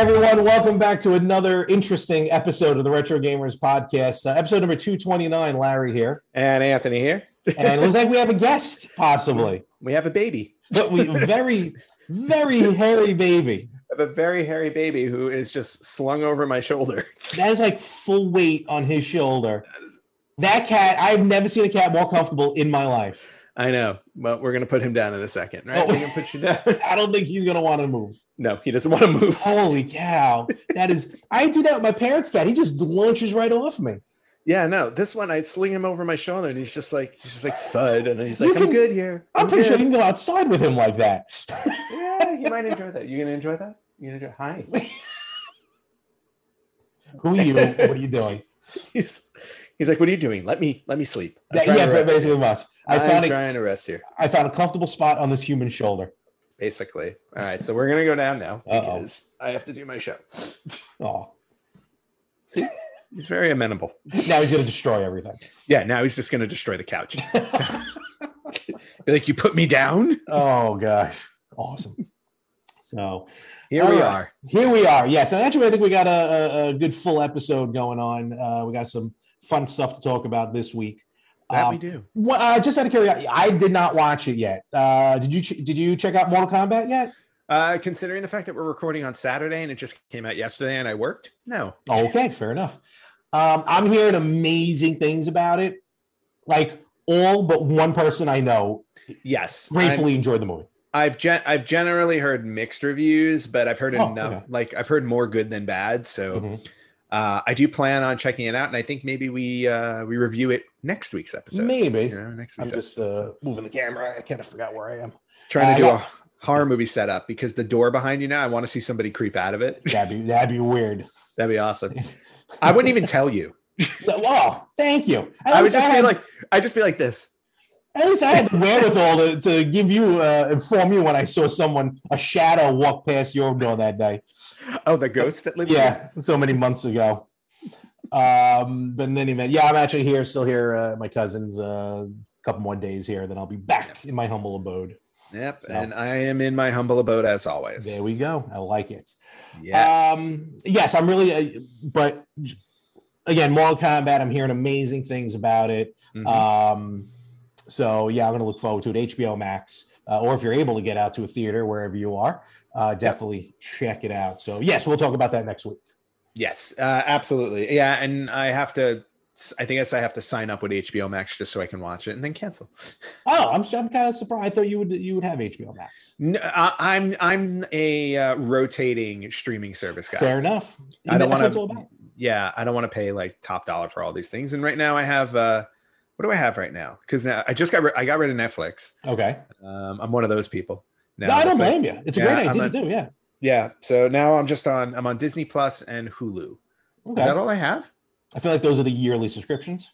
Everyone, welcome back to another interesting episode of the Retro Gamers Podcast. Uh, episode number 229, Larry here. And Anthony here. And it looks like we have a guest, possibly. We have a baby. But we very, very hairy baby. I have a very hairy baby who is just slung over my shoulder. That is like full weight on his shoulder. That cat, I've never seen a cat more comfortable in my life. I know, but we're gonna put him down in a second, right? Oh. We're gonna put you down. I don't think he's gonna want to move. no, he doesn't want to move. Holy cow. That is I do that with my parents' cat. He just launches right off me. Yeah, no, this one I sling him over my shoulder and he's just like he's just like thud and he's like, I'm good here. I'm pretty sure you can go outside with him like that. Yeah, you might enjoy that. You gonna enjoy that? You gonna enjoy hi. Who are you? What are you doing? He's he's like, What are you doing? Let me let me sleep. Yeah, basically much. I I'm found a, trying to rest here. I found a comfortable spot on this human shoulder. Basically. All right, so we're gonna go down now Uh-oh. because I have to do my show. Oh, See, he's very amenable. now he's gonna destroy everything. Yeah, now he's just going to destroy the couch. So- like, you put me down? Oh gosh, awesome. So Here all we right. are. Here we are. Yes, and actually, I think we got a, a, a good full episode going on. Uh, we got some fun stuff to talk about this week. That Um, we do. What, uh, just out of curiosity, I did not watch it yet. Uh, did you? ch- Did you check out Mortal Kombat yet? Uh, considering the fact that we're recording on Saturday and it just came out yesterday and I worked, no. Okay, fair enough. Um, I'm hearing amazing things about it. Like all but one person I know Yes. gratefully enjoyed the movie. I'm- I've gen- I've generally heard mixed reviews, but I've heard Oh, enough. okay. Like I've heard more good than bad. So Mhm. uh, I do plan on checking it out, and I think maybe we uh, we review it next week's episode. Maybe. You know, next I'm week's just uh, moving the camera. I kind of forgot where I am. trying uh, to do yeah. a horror movie setup because the door behind you now. I want to see somebody creep out of it. That'd be that'd be weird. That'd be awesome. I wouldn't even tell you. Oh, thank you. At I would just I be like, I'd just be like this. At least I had the wherewithal to, to give you, uh, inform you when I saw someone, a shadow walk past your door that day. Oh, the ghost that lives. Yeah, so many months ago. Um, but in any event, yeah, I'm actually here, still here. Uh, my cousin's uh, a couple more days here, then I'll be back in my humble abode. Yep. So- And I am in my humble abode as always. There we go. I like it. Yes. Um, yes, I'm really, uh, but again, Mortal Kombat. I'm hearing amazing things about it. Mhm. Um, so yeah, I'm going to look forward to it. HBO Max, uh, or if you're able to get out to a theater wherever you are, uh, definitely check it out. So yes, we'll talk about that next week. yes. Uh, absolutely. Yeah. And I have to. I think I have to sign up with HBO Max just so I can watch it and then cancel. Oh, I'm, I'm kind of surprised. I thought you would you would have HBO Max. No, I, I'm I'm a uh, rotating streaming service guy. Fair enough. I don't want to. Yeah, I don't want to pay like top dollar for all these things. And right now I have. uh What do I have right now? Because now I just got ri- I got rid of Netflix. Okay. Um, I'm one of those people. Now no, I don't that's like- blame you. It's a Yeah, great idea not- to do. Yeah. Yeah. So now I'm just on. I'm on Disney Plus and Hulu. Is Okay. that all I have? I feel like those are the yearly subscriptions.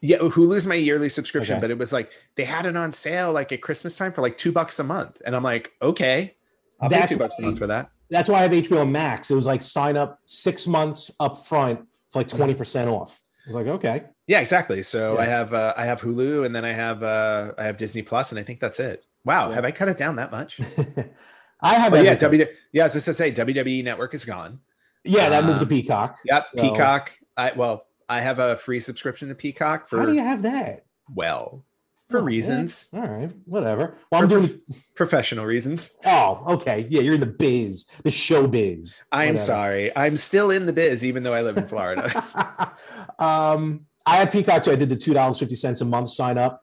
Yeah, Hulu's my yearly subscription, Okay. but it was like they had it on sale like at Christmas time for like two bucks a month, and I'm like, okay, I'll pay That's two bucks a month for that. That's why I have HBO Max. It was like sign up six months up front for like twenty percent off. I was like, okay. Yeah, exactly. So I have uh, I have Hulu, and then I have uh, I have Disney Plus, and I think that's it. Wow, Yeah. have I cut it down that much? I have. But yeah. W yeah, I was just to say WWE Network is gone. yeah, that moved to um, Peacock. Yep, So- Peacock. I well, I have a free subscription to Peacock For How do you have that? well for Oh, yeah. reasons, All right, whatever. Well, I'm doing. professional reasons. Oh, okay. Yeah, you're in the biz, the show biz. I am Whatever. sorry, I'm still in the biz, even though I live in Florida. um, I had Peacock, so I did the two dollars fifty cents a month sign up.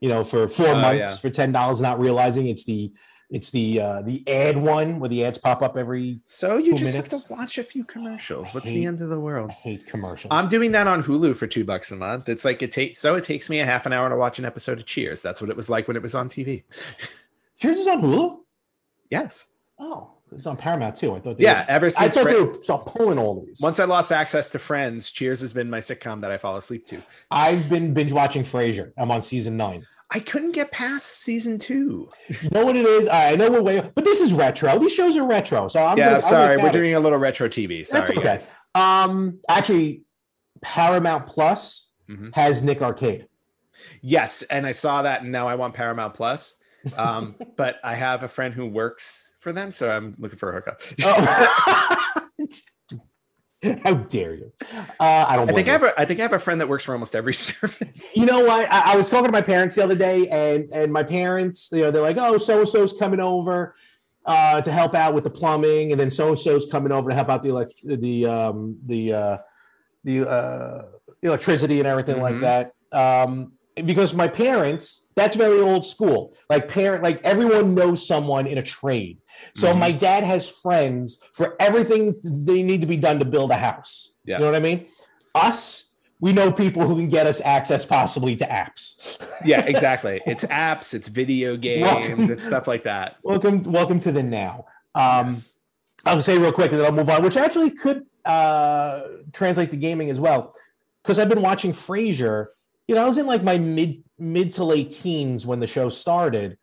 You know, for four Oh, months yeah. for ten dollars, not realizing it's the it's the uh, the ad one where the ads pop up every. So you just minutes. have to watch a few commercials. What's hate- the end of the I world? hate commercials. I'm doing that on Hulu for two bucks a month. It's like it takes so it takes me a half an hour to watch an episode of Cheers. That's what it was like when it was on TV. Cheers is on Hulu. Yes. Oh, it's on Paramount too. I thought. They Yeah. were- Ever since I thought they were start pulling all these. once I lost access to Friends, Cheers has been my sitcom that I fall asleep to. I've been binge watching Frasier. I'm on season nine. I couldn't get past season two. You know what it is? I know we're way, but this is retro. These shows are retro, so I'm yeah, gonna- sorry. We're count it. doing a little retro TV. Sorry, That's okay. guys. Um, actually, Paramount Plus Mhm. has Nick Arcade. Yes, and I saw that, and now I want Paramount Plus. Um, but I have a friend who works for them, so I'm looking for a hookup. Oh. How dare you? Uh, I don't. I think blame I have a, I think I have a friend that works for almost every service. You know what? I, I was talking to my parents the other day, and and my parents, you know, they're like, "Oh, so and so's coming over uh, to help out with the plumbing, and then so and so's coming over to help out the elect- the um, the uh, the uh, electricity and everything like Mhm. that." Um, because my parents, that's very old school. Like parent, like everyone knows someone in a trade. So Mhm. my dad has friends for everything they need to be done to build a house. Yeah. You know what I mean? Us, we know people who can get us access possibly to apps. yeah, exactly. It's apps, it's video games, Welcome. it's stuff like that. welcome, welcome to the now. Um, Yes. I'll say real quick and then I'll move on, which actually could uh, translate to gaming as well. Because I've been watching Frasier. You know, I was in like my mid mid to late teens when the show started.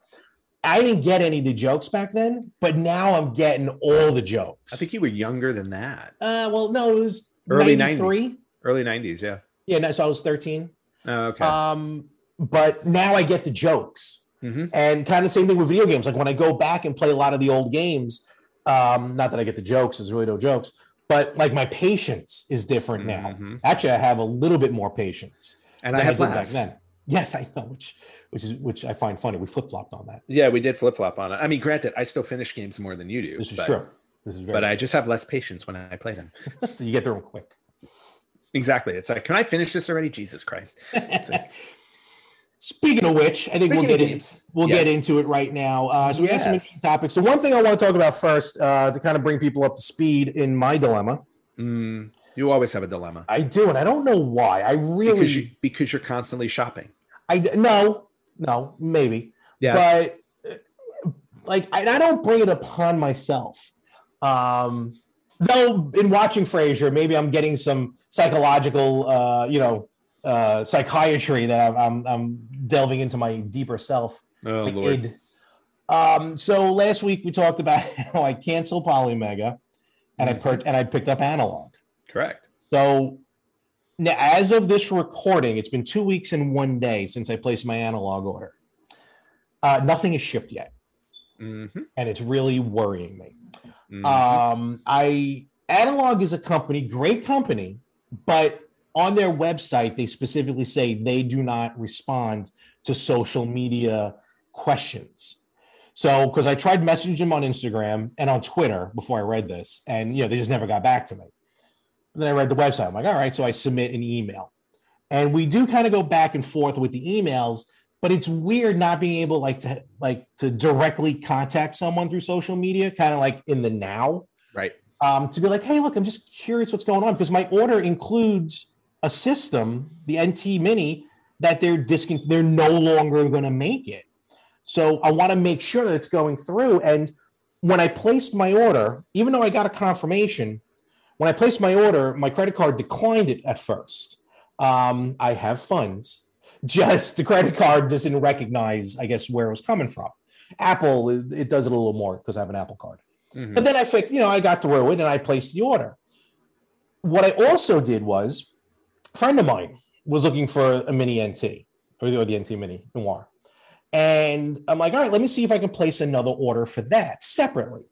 I didn't get any of the jokes back then, but now I'm getting all the jokes. I think you were younger than that. uh, well, no, it was Early 93. Early 90s, yeah. Yeah, no, so I was 13. Oh, okay. Um, but now I get the jokes. hmm And kind of the same thing with video games. Like when I go back and play a lot of the old games, um, not that I get the jokes, there's really no jokes, but like my patience is different now. Mhm. Actually, I have a little bit more patience And I have back then. Yes, I know, which which is which I find funny. We flip flopped on that. Yeah, we did flip flop on it. I mean, granted, I still finish games more than you do. This is but, true. This is very But I just have less patience when I play them. so you get through them quick. Exactly. It's like, can I finish this already? Jesus Christ. like- Speaking of which, I think we'll get in, we'll yes. get into it right now. Uh, so we have some interesting topics. So one thing I want to talk about first uh, to kind of bring people up to speed in my dilemma. Mm, you always have a dilemma. I do, and I don't know why. I really, Because, you, because you're constantly shopping. I no, no, maybe, Yeah. but like I, I don't bring it upon myself. Um, though in watching Frasier, maybe I'm getting some psychological, uh, you know, uh, psychiatry that I'm, I'm, delving into my deeper self. oh, Lord. id. Um, so last week we talked about how I canceled Polymega, and I Mm-hmm. per- and I picked up Analogue. Correct. So now, as of this recording, it's been two weeks and one day since I placed my Analogue order. Uh, nothing is shipped yet, hmm and it's really worrying me. Mm-hmm. Um, I Analogue is a company, great company, but on their website they specifically say they do not respond to social media questions. So, because I tried messaging them on Instagram and on Twitter before I read this, and you know they just never got back to me. Then I read the website. I'm like, all right, so I submit an email, and we do kind of go back and forth with the emails. But it's weird not being able like to like to directly contact someone through social media, kind of like in the now right. um, to be like, hey, look, I'm just curious what's going on because my order includes a system, the NT Mini, that they're discont- they're no longer going to make it. So I want to make sure that it's going through. And when I placed my order, even though I got a confirmation, when I placed my order, my credit card declined it at first. Um, I have funds, just the credit card doesn't recognize, I guess, where it was coming from. Apple, it, does it a little more because I have an Apple card. Mhm. But then I fixed, you know, I got through it and I placed the order. What I also did was, a friend of mine was looking for a mini NT or the, or the NT Mini Noir. And I'm like, all right, let me see if I can place another order for that separately.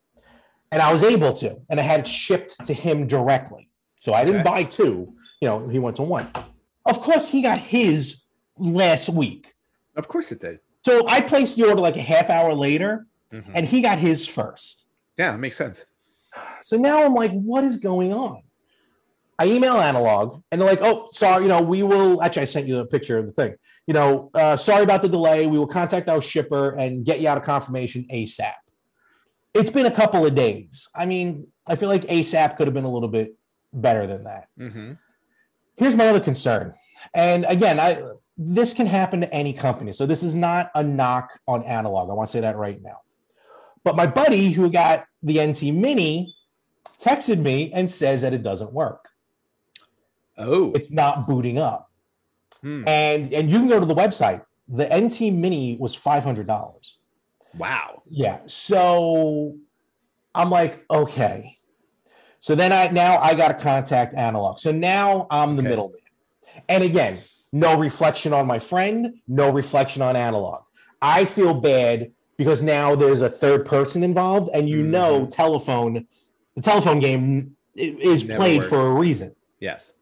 And I was able to, and I had it shipped to him directly. So I didn't Okay. buy two, you know, he went to one. Of course, he got his last week. Of course it did. So I placed the order like a half hour later, Mhm. and he got his first. Yeah, it makes sense. So now I'm like, what is going on? I email Analogue and they're like, oh, sorry, you know, we will actually I sent you a picture of the thing. You know, uh, sorry about the delay. We will contact our shipper and get you out a confirmation ASAP. It's been a couple of days. I mean, I feel like ASAP could have been a little bit better than that. hmm Here's my other concern. And again, I this can happen to any company. So this is not a knock on Analogue. I want to say that right now. But my buddy who got the NT Mini texted me and says that it doesn't work. Oh. It's not booting up. Hmm. And and you can go to the website. The NT Mini was $500. Wow. Yeah. So I'm like, okay. So then I now I got to contact Analogue. So now I'm the Okay. middleman. And again, no reflection on my friend, no reflection on Analogue. I feel bad because now there's a third person involved, and you know Mhm. telephone, the telephone game is Never played for a reason. Yes.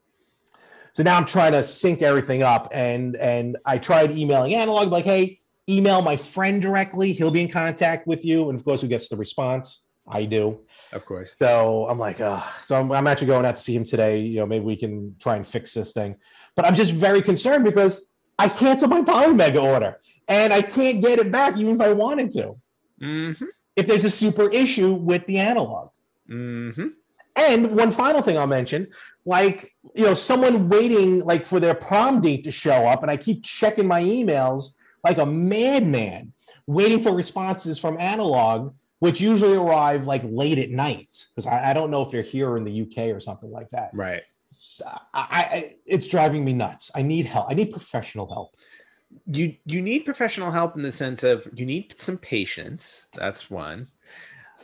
So now I'm trying to sync everything up, and and I tried emailing Analogue like, hey, email my friend directly. He'll be in contact with you, and of course, who gets the response? I do. Of course. So I'm like, uh, so I'm, I'm actually going out to see him today. You know, maybe we can try and fix this thing. But I'm just very concerned because I canceled my Polymega order and I can't get it back even if I wanted to. Mm-hmm. If there's a super issue with the Analogue. Mm-hmm. And one final thing I'll mention, like, you know, someone waiting like for their prom date to show up, and I keep checking my emails like a madman, waiting for responses from Analogue, which usually arrive like late at night. Because I, I don't know if they're here in the UK or something like that. Right. I, I it's driving me nuts. I need help. I need professional help. You you need professional help in the sense of you need some patience. That's one.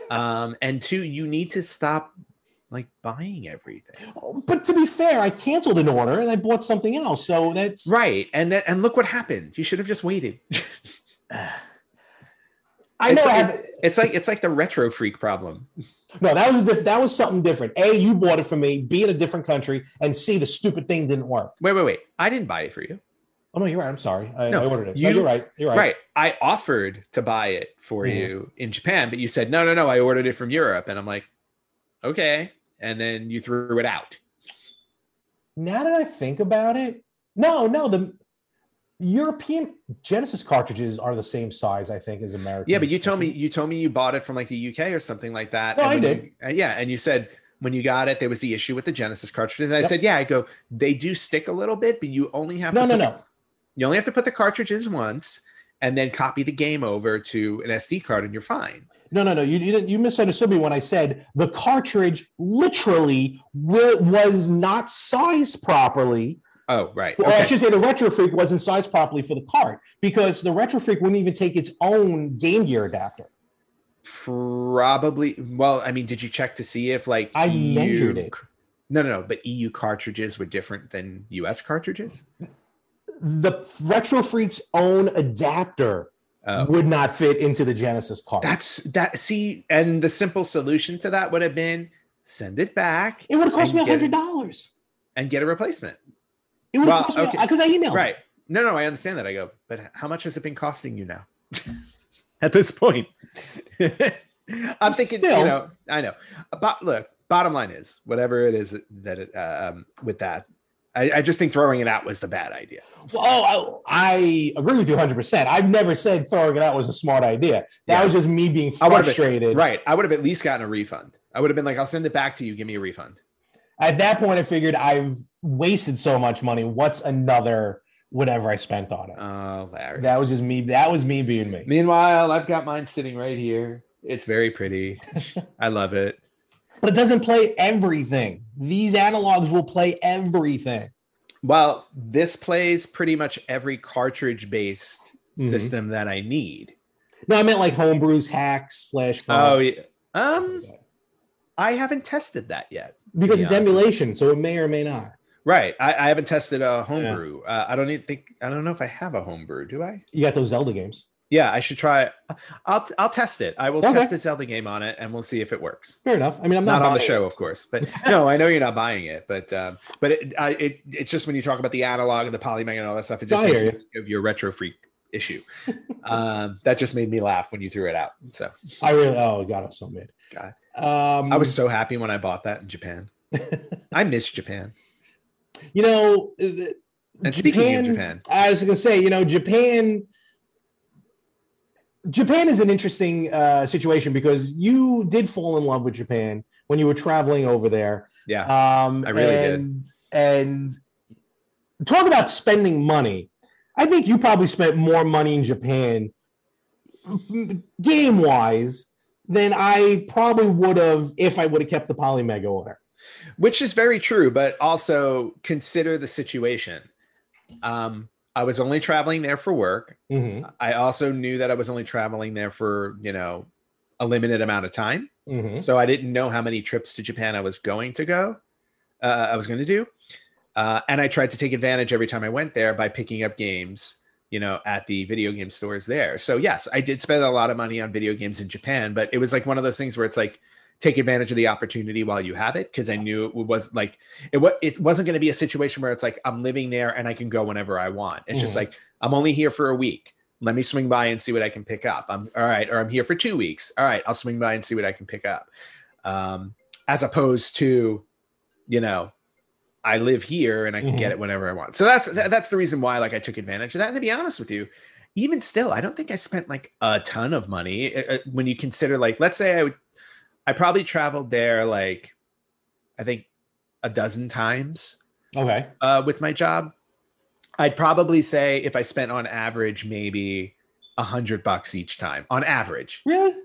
Um, and two, you need to stop like buying everything. But to be fair, I canceled an order and I bought something else. So that's Right. And that and look what happened. You should have just waited. I know. it's, I like, have, it's like it's like the retro freak problem. No, that was diff- that was something different. A, you bought it for me. B, in a different country, and C, the stupid thing didn't work. Wait, wait, wait. I didn't buy it for you. Oh no, you're right. I'm sorry. I, No, I ordered it. you- no, you're right. You're right. Right. I offered to buy it for Mhm. you in Japan, but you said no, no, no. I ordered it from Europe, and I'm like, okay. And then you threw it out. Now that I think about it, no, no, the European Genesis cartridges are the same size, I think, as American. Yeah, but you told me you told me you bought it from like the UK or something like that. No, and I did. you- uh, yeah, and you said when you got it, there was the issue with the Genesis cartridges. And I Yep. said, yeah. I go, they do stick a little bit, but you only have No, to no, the- no. you only have to put the cartridges once and then copy the game over to an SD card, and you're fine. No, no, no. You, you, you misunderstood me when I said the cartridge literally wa- was not sized properly. Oh, right. Or I should say the Retro Freak wasn't sized properly for the cart because the Retro Freak wouldn't even take its own Game Gear adapter. Probably. Well, I mean, did you check to see if like I EU measured it. No, no, no. But EU cartridges were different than US cartridges. The Retro Freak's own adapter Oh. would not fit into the Genesis cart. That's that. See, and the simple solution to that would have been send it back it would have cost me a hundred dollars. and get a replacement. It would Well, have cost me okay. because I emailed. Right. No, no, I understand that. I go, but how much has it been costing you now? At this point, I'm thinking, Still. you know, I know. But look, bottom line is, whatever it is that it, uh, um, with that, I, I just think throwing it out was the bad idea. Well, oh, I, I agree with you 100%. I've never said throwing it out was a smart idea. That Yeah. was just me being I been- frustrated. Right. I would have at least gotten a refund. I would have been like, I'll send it back to you. Give me a refund. At that point, I figured I've wasted so much money. What's another whatever I spent on it? Oh, Larry. that was just me. That was me being me. Meanwhile, I've got mine sitting right here. It's very pretty. I love it. But it doesn't play everything. These Analogues will play everything. Well, this plays pretty much every cartridge based Mhm. system that I need. No, I meant like homebrews, hacks, flash. Oh, yeah. Um, I haven't tested that yet. because be it's emulation, so it may or may not. Right. I, I haven't tested a homebrew. Uh, I don't even think I don't know if I have a homebrew. Do I? You got those Zelda games. Yeah, I should try. I'll I'll test it. I will Okay. test the Zelda game on it, and we'll see if it works. Fair enough. I mean, I'm not, not, on the show, it. of course. But no, I know you're not buying it. But um, but it, I, it it's just when you talk about the Analogue and the Polymega and all that stuff, it just makes think of your retro freak issue. um, that just made me laugh when you threw it out. So I really. Oh God, I'm so mad. God. Um, I was so happy when I bought that in Japan. I miss Japan. you know, uh, And speaking of Japan, I was going to say, you know, Japan. Japan is an interesting uh, situation because you did fall in love with Japan when you were traveling over there. yeah, Um, I really did. and, And talk about spending money. I think you probably spent more money in Japan, game wise, than I probably would have if I would have kept the Polymega order. which is very true, but also consider the situation. Um, I was only traveling there for work. Mm-hmm. I also knew that I was only traveling there for, you know, a limited amount of time. Mm-hmm. So I didn't know how many trips to Japan I was going to go, uh, I was going to do. Uh, and I tried to take advantage every time I went there by picking up games you know, at the video game stores there. So yes, I did spend a lot of money on video games in Japan, but it was like one of those things where it's like take advantage of the opportunity while you have it because I knew it was like it it wasn't going to be a situation where it's like I'm living there and I can go whenever I want. It's mm just like I'm only here for a week. Let me swing by and see what I can pick up. I'm all right, or I'm here for two weeks. All right, I'll swing by and see what I can pick up. Um, as opposed to, you know, I live here and I can mm-hmm. get it whenever I want. So that's that's the reason why like I took advantage of that. And to be honest with you, even still, I don't think I spent like a ton of money uh, uh, when you consider like let's say I would I probably traveled there like I think a dozen times. Okay. Uh, with my job, I'd probably say if I spent on average maybe a hundred bucks each time on average. Really?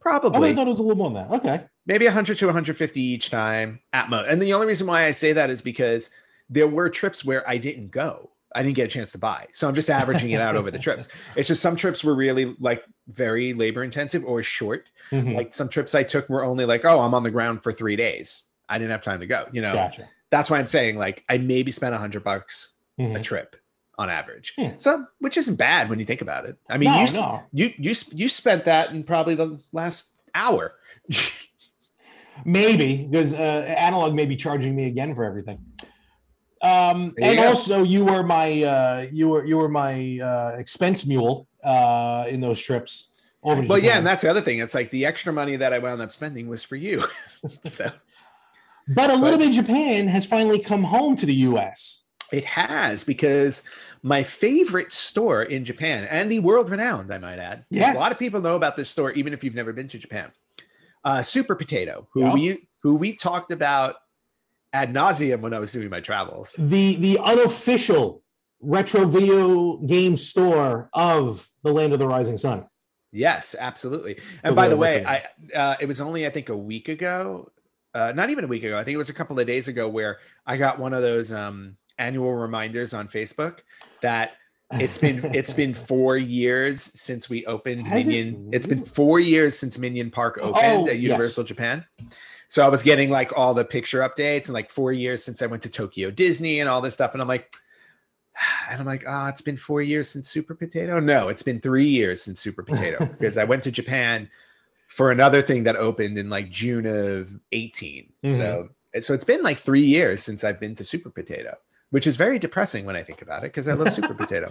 Probably. I thought it was a little more than that. Okay maybe 100 to 150 each time at most. And the only reason why I say that is because there were trips where I didn't go. I didn't get a chance to buy. So I'm just averaging it out over the trips. It's just some trips were really like very labor intensive or short. Mm-hmm. Like some trips I took were only like, oh, I'm on the ground for three days. I didn't have time to go. You know, gotcha. that's why I'm saying like I maybe spent a hundred bucks mm-hmm. a trip on average. Hmm. So, which isn't bad when you think about it. I mean, no, you, no. you you you spent that in probably the last hour. Maybe because uh, Analogue may be charging me again for everything. Um, and go. also, you were my uh, you were you were my uh, expense mule uh, in those trips. Over well, yeah, and that's the other thing. It's like the extra money that I wound up spending was for you. so, but a little but, bit Japan has finally come home to the U.S. It has because my favorite store in Japan and the world renowned, I might add. Yes. A lot of people know about this store, even if you've never been to Japan uh, Super Potato, who yeah. we who we talked about ad nauseum when I was doing my travels. The the unofficial retro video game store of the Land of the Rising Sun. Yes, absolutely. And by the way, I uh, it was only I think a week ago, uh, not even a week ago. I think it was a couple of days ago where I got one of those um, annual reminders on Facebook that it's been it's been four years since we opened Has Minion. It? has been four years since Minion Park opened oh, at Universal yes. Japan. So I was getting like all the picture updates and like four years since I went to Tokyo Disney and all this stuff. And I'm like, and I'm like, ah, oh, it's been four years since Super Potato. No, it's been three years since Super Potato because I went to Japan for another thing that opened in like June of 18. Mm-hmm. So so it's been like three years since I've been to Super Potato which is very depressing when I think about it because I love Super Potato.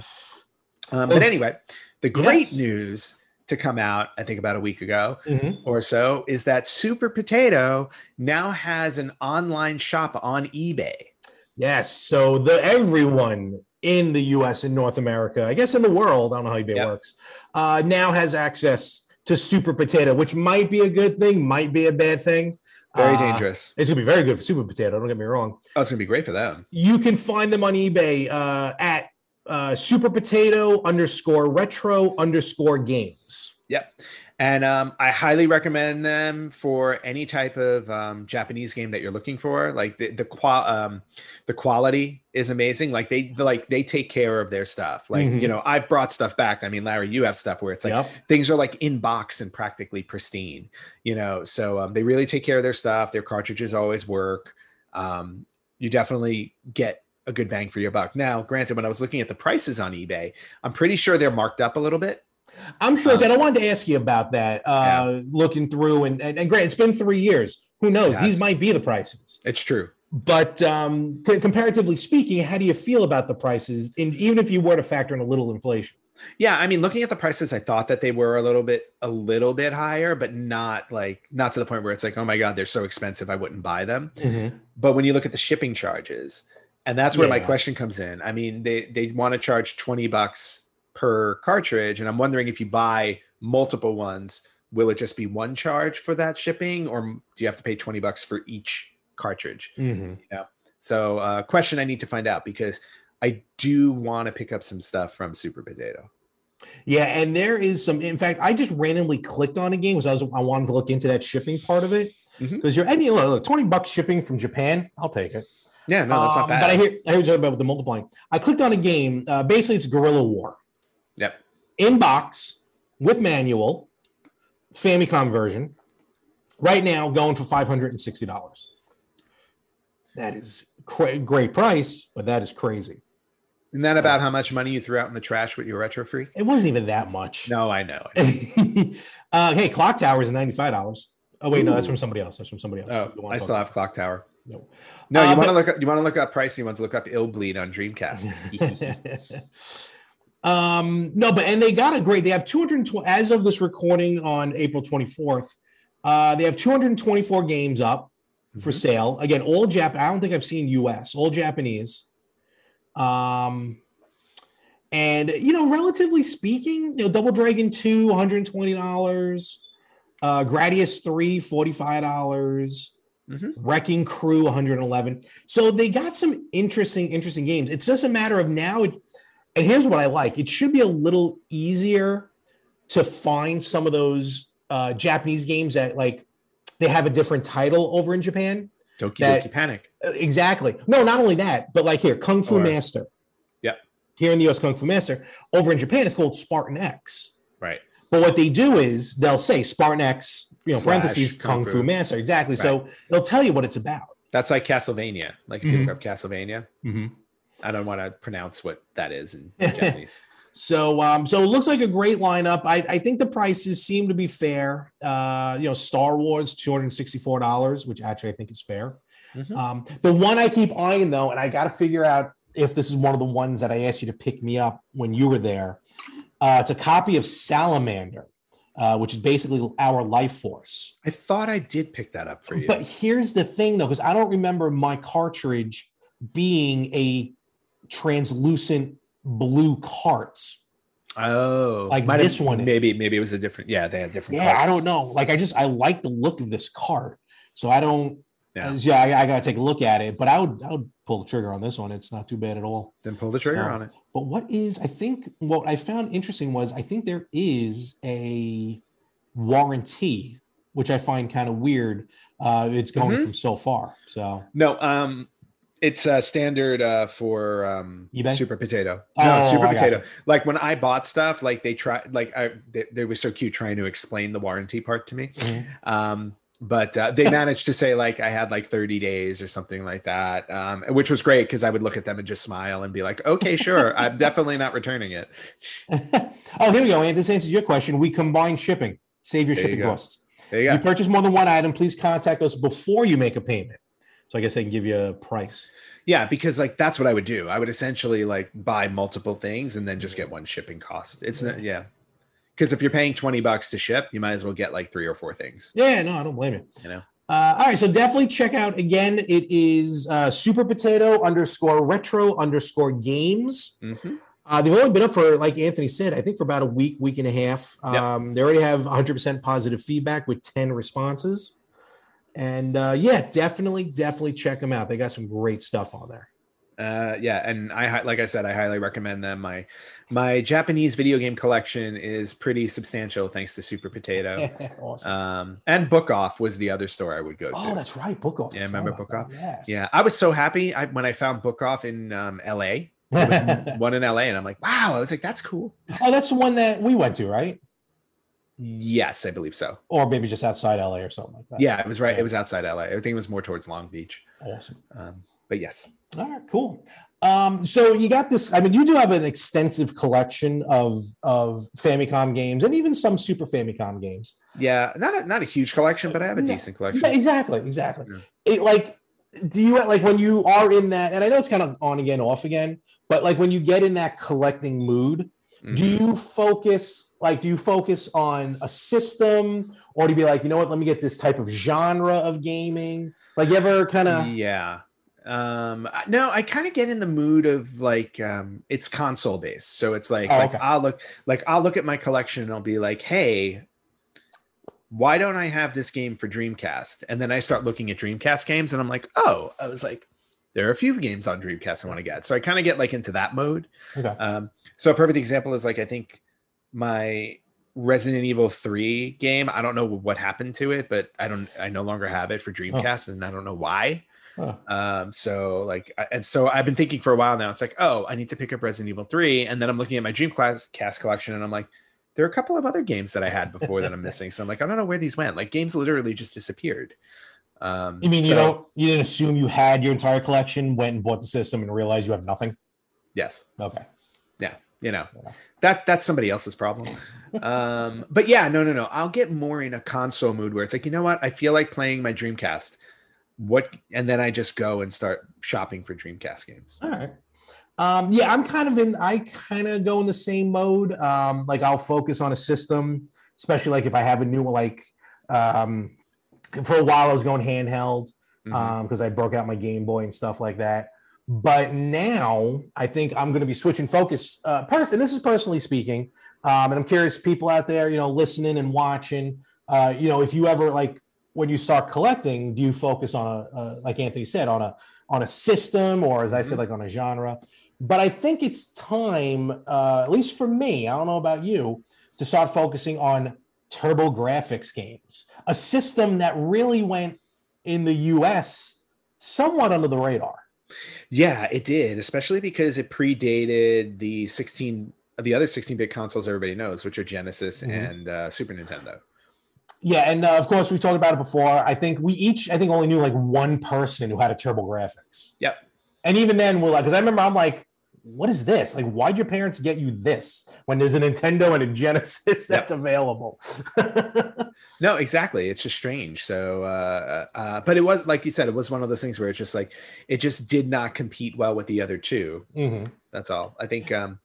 Um, but anyway, the great yes. news to come out, I think about a week ago mm-hmm. or so, is that Super Potato now has an online shop on eBay. Yes. So the everyone in the US and North America, I guess in the world, I don't know how eBay yep. works, uh, now has access to Super Potato, which might be a good thing, might be a bad thing. Very uh, dangerous. It's gonna be very good for Super Potato. Don't get me wrong. Oh, it's gonna be great for them. You can find them on eBay uh, at uh, Super Potato underscore Retro underscore Games. Yep, and um, I highly recommend them for any type of um, Japanese game that you're looking for. Like the the, qual- um, the quality is amazing. Like they like they take care of their stuff. Like mm-hmm. you know, I've brought stuff back. I mean, Larry, you have stuff where it's like yep. things are like in box and practically pristine. You know, so um, they really take care of their stuff. Their cartridges always work. Um, you definitely get a good bang for your buck. Now, granted, when I was looking at the prices on eBay, I'm pretty sure they're marked up a little bit I'm sure, um, Dad. I wanted to ask you about that. Uh, yeah. Looking through, and, and and great, it's been three years. Who knows? These might be the prices. It's true. But um, comparatively speaking, how do you feel about the prices? And even if you were to factor in a little inflation. Yeah, I mean, looking at the prices, I thought that they were a little bit, a little bit higher, but not like, not to the point where it's like, oh my god, they're so expensive, I wouldn't buy them. Mm-hmm. But when you look at the shipping charges, and that's where yeah. my question comes in. I mean, they they want to charge twenty bucks per cartridge. And I'm wondering if you buy multiple ones, will it just be one charge for that shipping, or do you have to pay 20 bucks for each cartridge? Mm-hmm. Yeah. So, uh, question I need to find out because I do want to pick up some stuff from Super Potato. Yeah, and there is some. In fact, I just randomly clicked on a game because I was I wanted to look into that shipping part of it because mm-hmm. you're any look, twenty bucks shipping from Japan. I'll take it. Yeah, no, that's um, not bad. But I hear I heard you about the multiplying. I clicked on a game. Uh, basically, it's Guerrilla War. Yep. In box with manual, Famicom version, right now going for five hundred and sixty dollars. That is cra- great price, but that is crazy. Isn't that about how much money you threw out in the trash with your Retro Freak? It wasn't even that much. No, I know. I know. uh, hey, Clock Tower is ninety five dollars. Oh wait, Ooh. no, that's from somebody else. That's from somebody else. Oh, I still have Clock Tower. No, no. You uh, want to look up? You want to look up pricey ones? Look up Illbleed on Dreamcast. um, no, but and they got a great. They have two hundred twenty as of this recording on April twenty fourth. Uh, they have two hundred twenty four games up for mm-hmm. sale. Again, all Jap. I don't think I've seen U.S. All Japanese. Um, and you know, relatively speaking, you know, Double Dragon 2, $120, uh Gradius 3, $45, mm-hmm. Wrecking Crew, 111. So they got some interesting, interesting games. It's just a matter of now, it, and here's what I like. It should be a little easier to find some of those uh Japanese games that like they have a different title over in Japan. Doki that, Doki Panic. Exactly. No, not only that, but like here, Kung Fu or, Master Yep. here in the US Kung Fu Master. Over in Japan, it's called Spartan X. Right. But what they do is they'll say Spartan X, you know, Slash parentheses Kung, Fu. Fu Master. Exactly. Right. So it'll tell you what it's about. That's like Castlevania. Like if mm-hmm. you look up Castlevania. Mm-hmm. I don't want to pronounce what that is in Japanese. So, um, so it looks like a great lineup. I, I think the prices seem to be fair. Uh, you know, Star Wars two hundred sixty four dollars, which actually I think is fair. Mm-hmm. Um, the one I keep eyeing though, and I got to figure out if this is one of the ones that I asked you to pick me up when you were there. Uh, it's a copy of Salamander, uh, which is basically our life force. I thought I did pick that up for you. But here's the thing, though, because I don't remember my cartridge being a translucent blue carts. Oh, like this have, one. Maybe is. maybe it was a different. Yeah, they had different. Yeah, carts. I don't know. Like I just I like the look of this cart, so I don't. Yeah, yeah I, I got to take a look at it, but I would I would pull the trigger on this one. It's not too bad at all. Then pull the trigger on it. But what is I think what I found interesting was I think there is a warranty, which I find kind of weird. Uh, it's going mm-hmm. from so far. So no, um, it's uh, standard uh, for um. Super Potato. Oh, no, Super I Potato. Like when I bought stuff, like they try, like I, they, they, were so cute trying to explain the warranty part to me. Mm-hmm. Um, but uh, they managed to say like I had like 30 days or something like that, um, which was great because I would look at them and just smile and be like, okay, sure, I'm definitely not returning it. oh, here we go. And this answers your question. We combine shipping, save your there shipping you costs. There you go. You purchase more than one item, please contact us before you make a payment. So I guess they can give you a price. Yeah, because like that's what I would do. I would essentially like buy multiple things and then just get one shipping cost. It's not, yeah because if you're paying 20 bucks to ship, you might as well get like three or four things. Yeah, no, I don't blame you. You know. Uh, all right, so definitely check out again. It is uh, Super Potato underscore Retro underscore Games. Mm-hmm. Uh, they've only been up for, like Anthony said, I think for about a week, week and a half. Um, yep. They already have 100% positive feedback with 10 responses. And uh, yeah, definitely, definitely check them out. They got some great stuff on there. Uh, yeah, and I like I said, I highly recommend them. My my Japanese video game collection is pretty substantial thanks to Super Potato. awesome. Um, and Book Off was the other store I would go to. Oh, that's right, Book Off. Yeah, remember Book Off? Yes. Yeah, I was so happy I, when I found Book Off in um, L.A. one in LA, and I'm like, wow. I was like, that's cool. Oh, that's the one that we went to, right? Yes, I believe so. Or maybe just outside LA or something like that. Yeah, it was right. It was outside LA. I think it was more towards Long Beach. Awesome. Um, but yes. All right, cool. Um, so you got this. I mean, you do have an extensive collection of of Famicom games and even some Super Famicom games. Yeah, not a, not a huge collection, but I have a decent collection. Exactly, exactly. Yeah. It, like, do you like when you are in that? And I know it's kind of on again, off again, but like when you get in that collecting mood, mm-hmm. do you focus like do you focus on a system or do you be like, you know what? Let me get this type of genre of gaming. Like, you ever kind of yeah um no i kind of get in the mood of like um it's console based so it's like, oh, like i'll look like i'll look at my collection and i'll be like hey why don't i have this game for dreamcast and then i start looking at dreamcast games and i'm like oh i was like there are a few games on dreamcast i want to get so i kind of get like into that mode okay. um so a perfect example is like i think my Resident Evil 3 game. I don't know what happened to it, but I don't I no longer have it for. Dreamcast oh. and I don't know why. Huh. Um, so like, and so I've been thinking for a while now. It's like, oh, I need to pick up Resident Evil Three, and then I'm looking at my Dreamcast cast collection, and I'm like, there are a couple of other games that I had before that I'm missing. So I'm like, I don't know where these went. Like games literally just disappeared. Um, you mean so, you don't? You didn't assume you had your entire collection, went and bought the system, and realized you have nothing? Yes. Okay. Yeah. You know, yeah. that that's somebody else's problem. um, but yeah, no, no, no. I'll get more in a console mood where it's like, you know what? I feel like playing my Dreamcast. What and then I just go and start shopping for Dreamcast games. All right. Um, yeah, I'm kind of in. I kind of go in the same mode. Um, like I'll focus on a system, especially like if I have a new one, like. Um, for a while, I was going handheld because mm-hmm. um, I broke out my Game Boy and stuff like that. But now I think I'm going to be switching focus. Uh, person, this is personally speaking, um, and I'm curious, people out there, you know, listening and watching. Uh, you know, if you ever like when you start collecting, do you focus on a, a like Anthony said, on a on a system, or as I said, mm-hmm. like on a genre? But I think it's time, uh, at least for me, I don't know about you, to start focusing on TurboGrafx games, a system that really went in the US somewhat under the radar. Yeah, it did, especially because it predated the 16 the other 16-bit consoles everybody knows, which are Genesis mm-hmm. and uh, Super Nintendo. Yeah, and uh, of course we talked about it before. I think we each, I think, only knew like one person who had a TurboGrafx. Yep. And even then, we're like, because I remember I'm like, what is this? Like, why'd your parents get you this when there's a Nintendo and a Genesis that's yep. available? no, exactly. It's just strange. So, uh, uh, but it was like you said, it was one of those things where it's just like it just did not compete well with the other 2 mm-hmm. That's all. I think, um,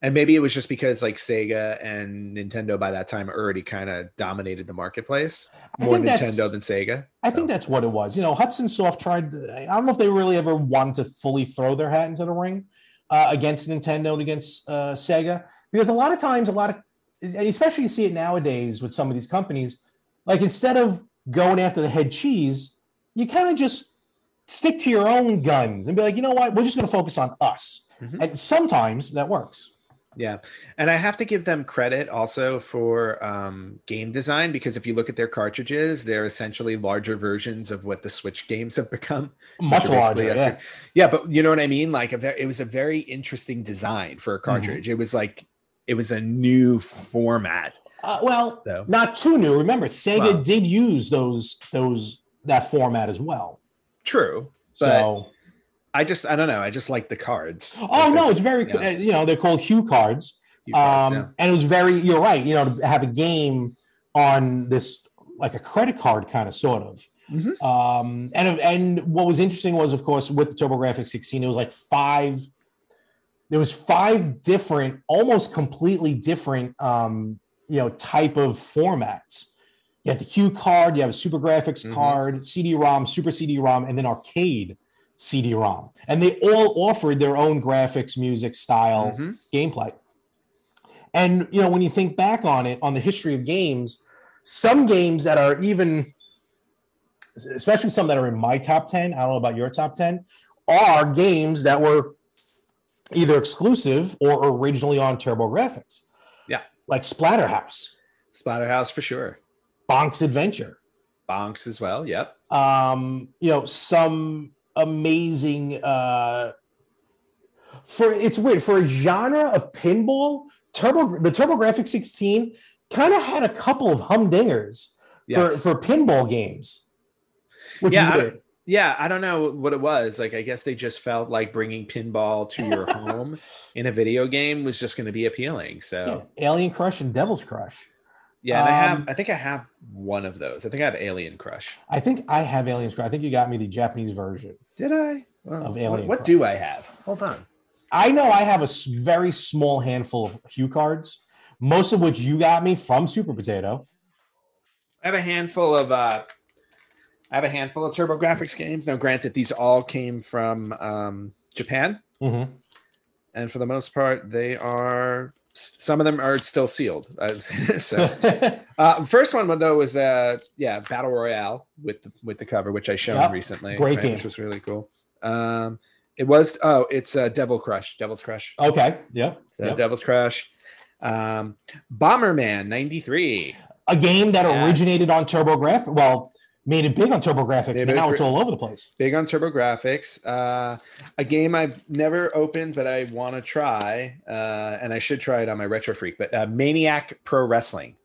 and maybe it was just because like Sega and Nintendo by that time already kind of dominated the marketplace more Nintendo than Sega. I so. think that's what it was. You know, Hudson Soft tried. I don't know if they really ever wanted to fully throw their hat into the ring uh, against Nintendo and against uh, Sega because a lot of times, a lot of, especially you see it nowadays with some of these companies, like instead of going after the head cheese, you kind of just stick to your own guns and be like, you know what, we're just going to focus on us. Mm-hmm. And sometimes that works. Yeah. And I have to give them credit also for um, game design because if you look at their cartridges, they're essentially larger versions of what the Switch games have become. Much larger. Yeah. yeah. But you know what I mean? Like, it was a very interesting design for a mm-hmm. cartridge. Mm-hmm. It was like, it was a new format. Uh, well, so. not too new. Remember, Sega well, did use those, those, that format as well. True. so, I just I don't know. I just like the cards. Oh no, it's very yeah. you know they're called HuCards. Hue cards um, yeah. and it was very you're right. You know to have a game on this like a credit card kind of sort of. Mm-hmm. Um, and and what was interesting was of course with the TurboGrafx 16 it was like five. There was five different, almost completely different, um, you know, type of formats. You have the HuCard, you have a SuperGrafx mm-hmm. card, CD-ROM, Super CD-ROM, and then arcade CD-ROM, and they all offered their own graphics, music, style, mm-hmm. gameplay. And you know, when you think back on it, on the history of games, some games that are even, especially some that are in my top ten, I don't know about your top ten, are games that were either exclusive or originally on TurboGrafx. Yeah, like Splatterhouse. Splatterhouse for sure. Bonk's Adventure. Bonk's as well. Yep. Um, you know, some amazing uh for it's weird for a genre of pinball turbo the TurboGrafx 16 kind of had a couple of humdingers yes. for for pinball games yeah I, yeah i don't know what it was like i guess they just felt like bringing pinball to your home in a video game was just going to be appealing so yeah. alien crush and devil's crush yeah, um, I have. I think I have one of those. I think I have Alien Crush. I think I have Alien Crush. I think you got me the Japanese version. Did I? Well, of Alien. What, what do I have? Hold on. I know I have a very small handful of HuCards, most of which you got me from Super Potato. I have a handful of. uh I have a handful of TurboGrafx games. Now, granted, these all came from um, Japan, mm-hmm. and for the most part, they are some of them are still sealed. Uh, so, uh, first one though was uh, yeah, Battle Royale with the, with the cover, which I showed yep. recently. Great right, game, which was really cool. Um, it was oh, it's uh, Devil Crush, Devil's Crush. Okay, yeah, so yep. Devil's Crush. Um, Bomberman '93, a game that yes. originated on TurboGrafx. Well, made it big on TurboGrafx, and now it's all over the place. Big on TurboGrafx. Uh, a game I've never opened, but I want to try, uh, and I should try it on my Retro Freak. But uh, Maniac Pro Wrestling.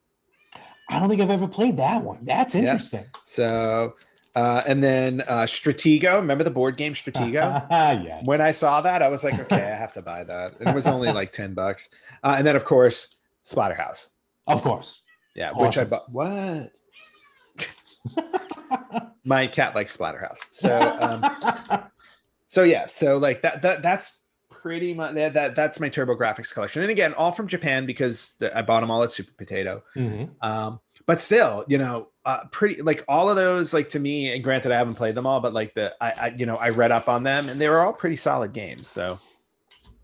I don't think I've ever played that one. That's interesting. Yeah. So Uh, and then uh, Stratego. Remember the board game Stratego? yes. When I saw that, I was like, okay, I have to buy that. And it was only like 10 bucks. Uh, and then, of course, Splatterhouse. Of course. Yeah, awesome. which I bought. What? My cat likes Splatterhouse. So, um, so yeah. So like that, that that's pretty much that, that that's my TurboGrafx collection and again all from japan because the, i bought them all at super potato mm-hmm. um, but still you know uh, pretty like all of those like to me and granted i haven't played them all but like the i, I you know i read up on them and they were all pretty solid games so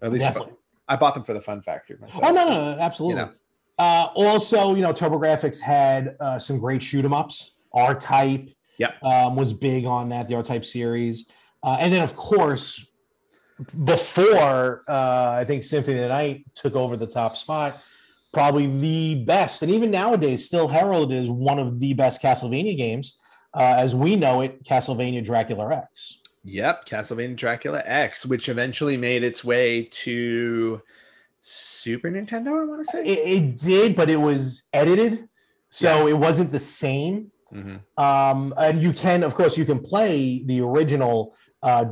at least Definitely. i bought them for the fun factor myself. oh no no absolutely you know? uh, also you know TurboGrafx had uh, some great shoot 'em ups r-type yep. um, was big on that the r-type series uh, and then of course before uh, I think Symphony of the Night took over the top spot, probably the best, and even nowadays still heralded as one of the best Castlevania games, uh, as we know it, Castlevania Dracula X. Yep, Castlevania Dracula X, which eventually made its way to Super Nintendo. I want to say it, it, did, but it was edited, so yes. it wasn't the same. Mm-hmm. Um, and you can, of course, you can play the original uh,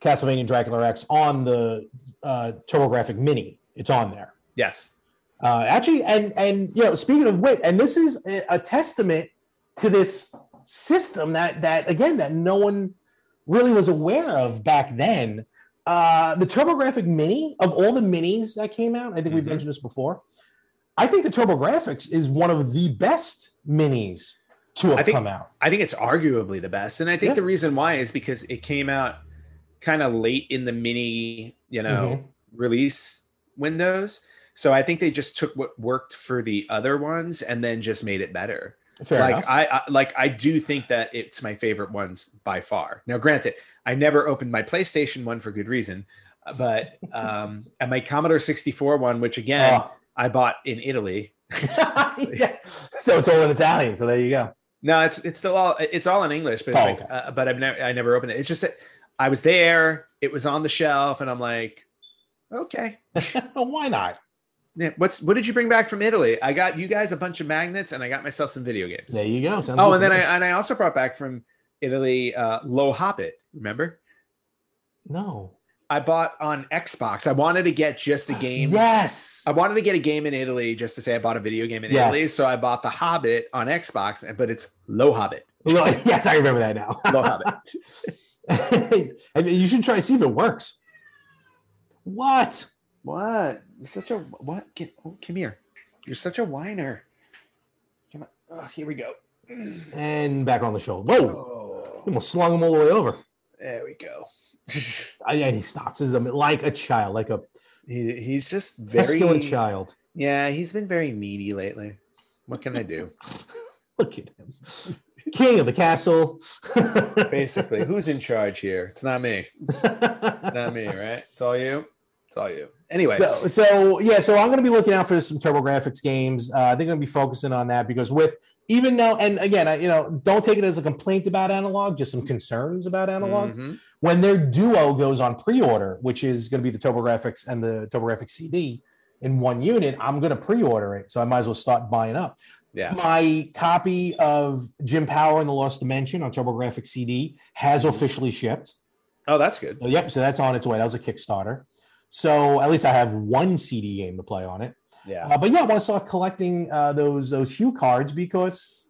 Castlevania Dracula X on the uh, TurboGrafx Mini. It's on there. Yes. Uh, actually, and and you know, speaking of wit, and this is a, testament to this system that that again that no one really was aware of back then. Uh, the TurboGrafx Mini of all the minis that came out, I think mm-hmm. we've mentioned this before. I think the TurboGrafx is one of the best minis to have think, come out. I think it's arguably the best, and I think yeah. the reason why is because it came out kind of late in the mini, you know, mm-hmm. release windows. So I think they just took what worked for the other ones and then just made it better. Fair like enough. I, I like I do think that it's my favorite ones by far. Now, granted, I never opened my PlayStation one for good reason, but um, and my Commodore 64 one, which again oh. I bought in Italy. yeah. So it's all in Italian. So there you go. No, it's it's still all it's all in English, but oh, like, uh, but I've never I never opened it. It's just that I was there, it was on the shelf, and I'm like, okay. Why not? Yeah, what's what did you bring back from Italy? I got you guys a bunch of magnets and I got myself some video games. There you go. Sounds oh, and then I and I also brought back from Italy uh Lo Hobbit, remember? No. I bought on Xbox. I wanted to get just a game. Yes. I wanted to get a game in Italy just to say I bought a video game in yes. Italy. So I bought The Hobbit on Xbox, but it's Lo Hobbit. yes, I remember that now. Lo Hobbit. I mean, you should try to see if it works. What? What? You're such a what? Get, oh, come here. You're such a whiner. Come on. Oh, here we go. And back on the show. Whoa! Oh. Almost slung him all the way over. There we go. and he stops as like a child, like a. He, he's just very masculine child. Yeah, he's been very needy lately. What can I do? Look at him king of the castle. Basically, who's in charge here? It's not me. not me, right? It's all you. It's all you. Anyway, so so yeah, so I'm going to be looking out for some TurboGrafx games. Uh, I think I'm going to be focusing on that because with even though, and again, I, you know, don't take it as a complaint about Analogue, just some concerns about Analogue. Mm-hmm. When their duo goes on pre-order, which is going to be the TurboGrafx and the TurboGrafx CD in one unit, I'm going to pre-order it, so I might as well start buying up. Yeah. My copy of Jim Power and the Lost Dimension on TurboGrafx CD has mm-hmm. officially shipped. Oh, that's good. So, yep. So that's on its way. That was a Kickstarter. So at least I have one CD game to play on it. Yeah. Uh, but yeah, I want to start collecting uh, those those HuCards because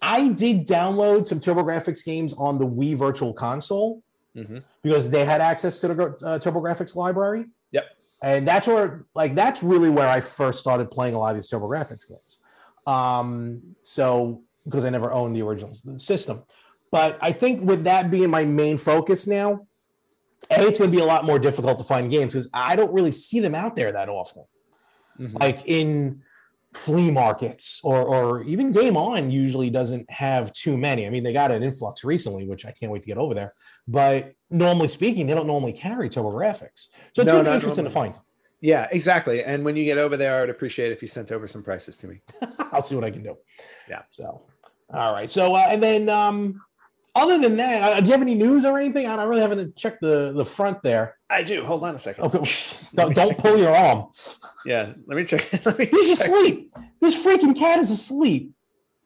I did download some TurboGrafx games on the Wii Virtual Console mm-hmm. because they had access to the uh, TurboGrafx library. Yep. And that's where, like, that's really where I first started playing a lot of these TurboGrafx games. Um, so because I never owned the original system. But I think with that being my main focus now, A, it's going to be a lot more difficult to find games because I don't really see them out there that often. Mm-hmm. Like in flea markets or or even Game On usually doesn't have too many. I mean, they got an influx recently, which I can't wait to get over there. But normally speaking, they don't normally carry TurboGrafx. So it's no, really interesting normally. to find. Yeah, exactly. And when you get over there, I'd appreciate if you sent over some prices to me. I'll see what I can do. Yeah. So, all right. So, uh, and then, um, other than that, uh, do you have any news or anything? I really haven't checked the the front there. I do. Hold on a second. Okay. don't, don't pull your arm. Yeah. Let me check. Let me he's check. asleep. This freaking cat is asleep.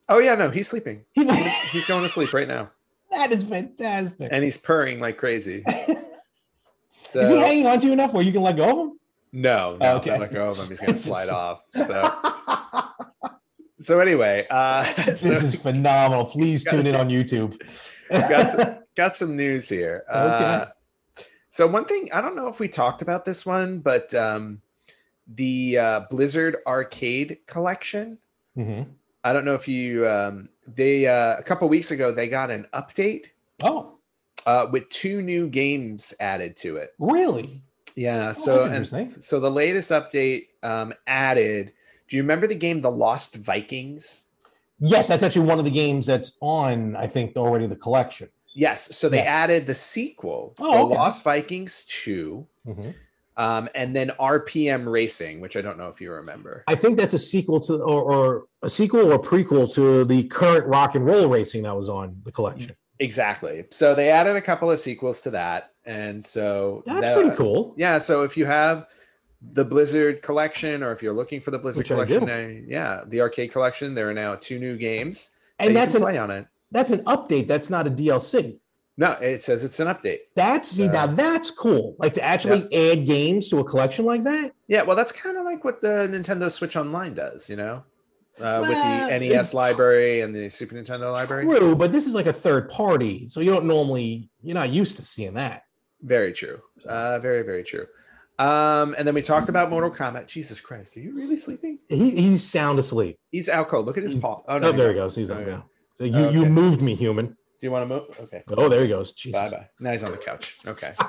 Oh yeah, no, he's sleeping. he's going to sleep right now. that is fantastic. And he's purring like crazy. so, is he hanging on to you enough where you can let go of him? No, no, okay. let go of him. He's gonna slide off. So, so anyway, uh, this is phenomenal. Please tune in on YouTube. Got, some, got some news here. Okay. Uh, so one thing I don't know if we talked about this one, but um, the uh, Blizzard Arcade Collection. Mm-hmm. I don't know if you um, they uh, a couple weeks ago they got an update. Oh, uh, with two new games added to it. Really? Yeah. Oh, so and so the latest update um, added. Do you remember the game The Lost Vikings? Yes, that's actually one of the games that's on. I think already the collection. Yes. So they yes. added the sequel, oh, The okay. Lost Vikings 2 mm-hmm. um, and then RPM Racing, which I don't know if you remember. I think that's a sequel to, or, or a sequel or prequel to the current Rock and Roll Racing that was on the collection. Exactly. So they added a couple of sequels to that, and so that's that, pretty cool. Yeah. So if you have the Blizzard collection, or if you're looking for the Blizzard Which collection, uh, yeah, the arcade collection, there are now two new games, and that that's an, play on it. That's an update. That's not a DLC. No, it says it's an update. That's see, now that's cool. Like to actually yeah. add games to a collection like that. Yeah, well, that's kind of like what the Nintendo Switch Online does. You know, uh, with the NES library and the Super Nintendo library. True, but this is like a third party, so you don't normally you're not used to seeing that. Very true. Uh, very very true. Um, and then we talked about Mortal Kombat. Jesus Christ, are you really sleeping? He, he's sound asleep. He's out cold. Look at his paw. Oh, no, oh there he goes. He's oh, yeah. So you okay. you moved me, human. Do you want to move? Okay. Oh, there he goes. Bye bye. Now he's on the couch. Okay.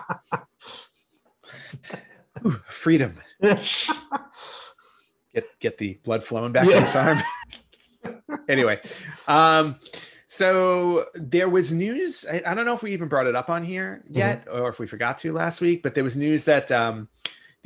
Ooh, freedom get get the blood flowing back yeah. in his arm. anyway, um, so there was news. I, I, don't know if we even brought it up on here yet, mm-hmm. or if we forgot to last week, but there was news that um,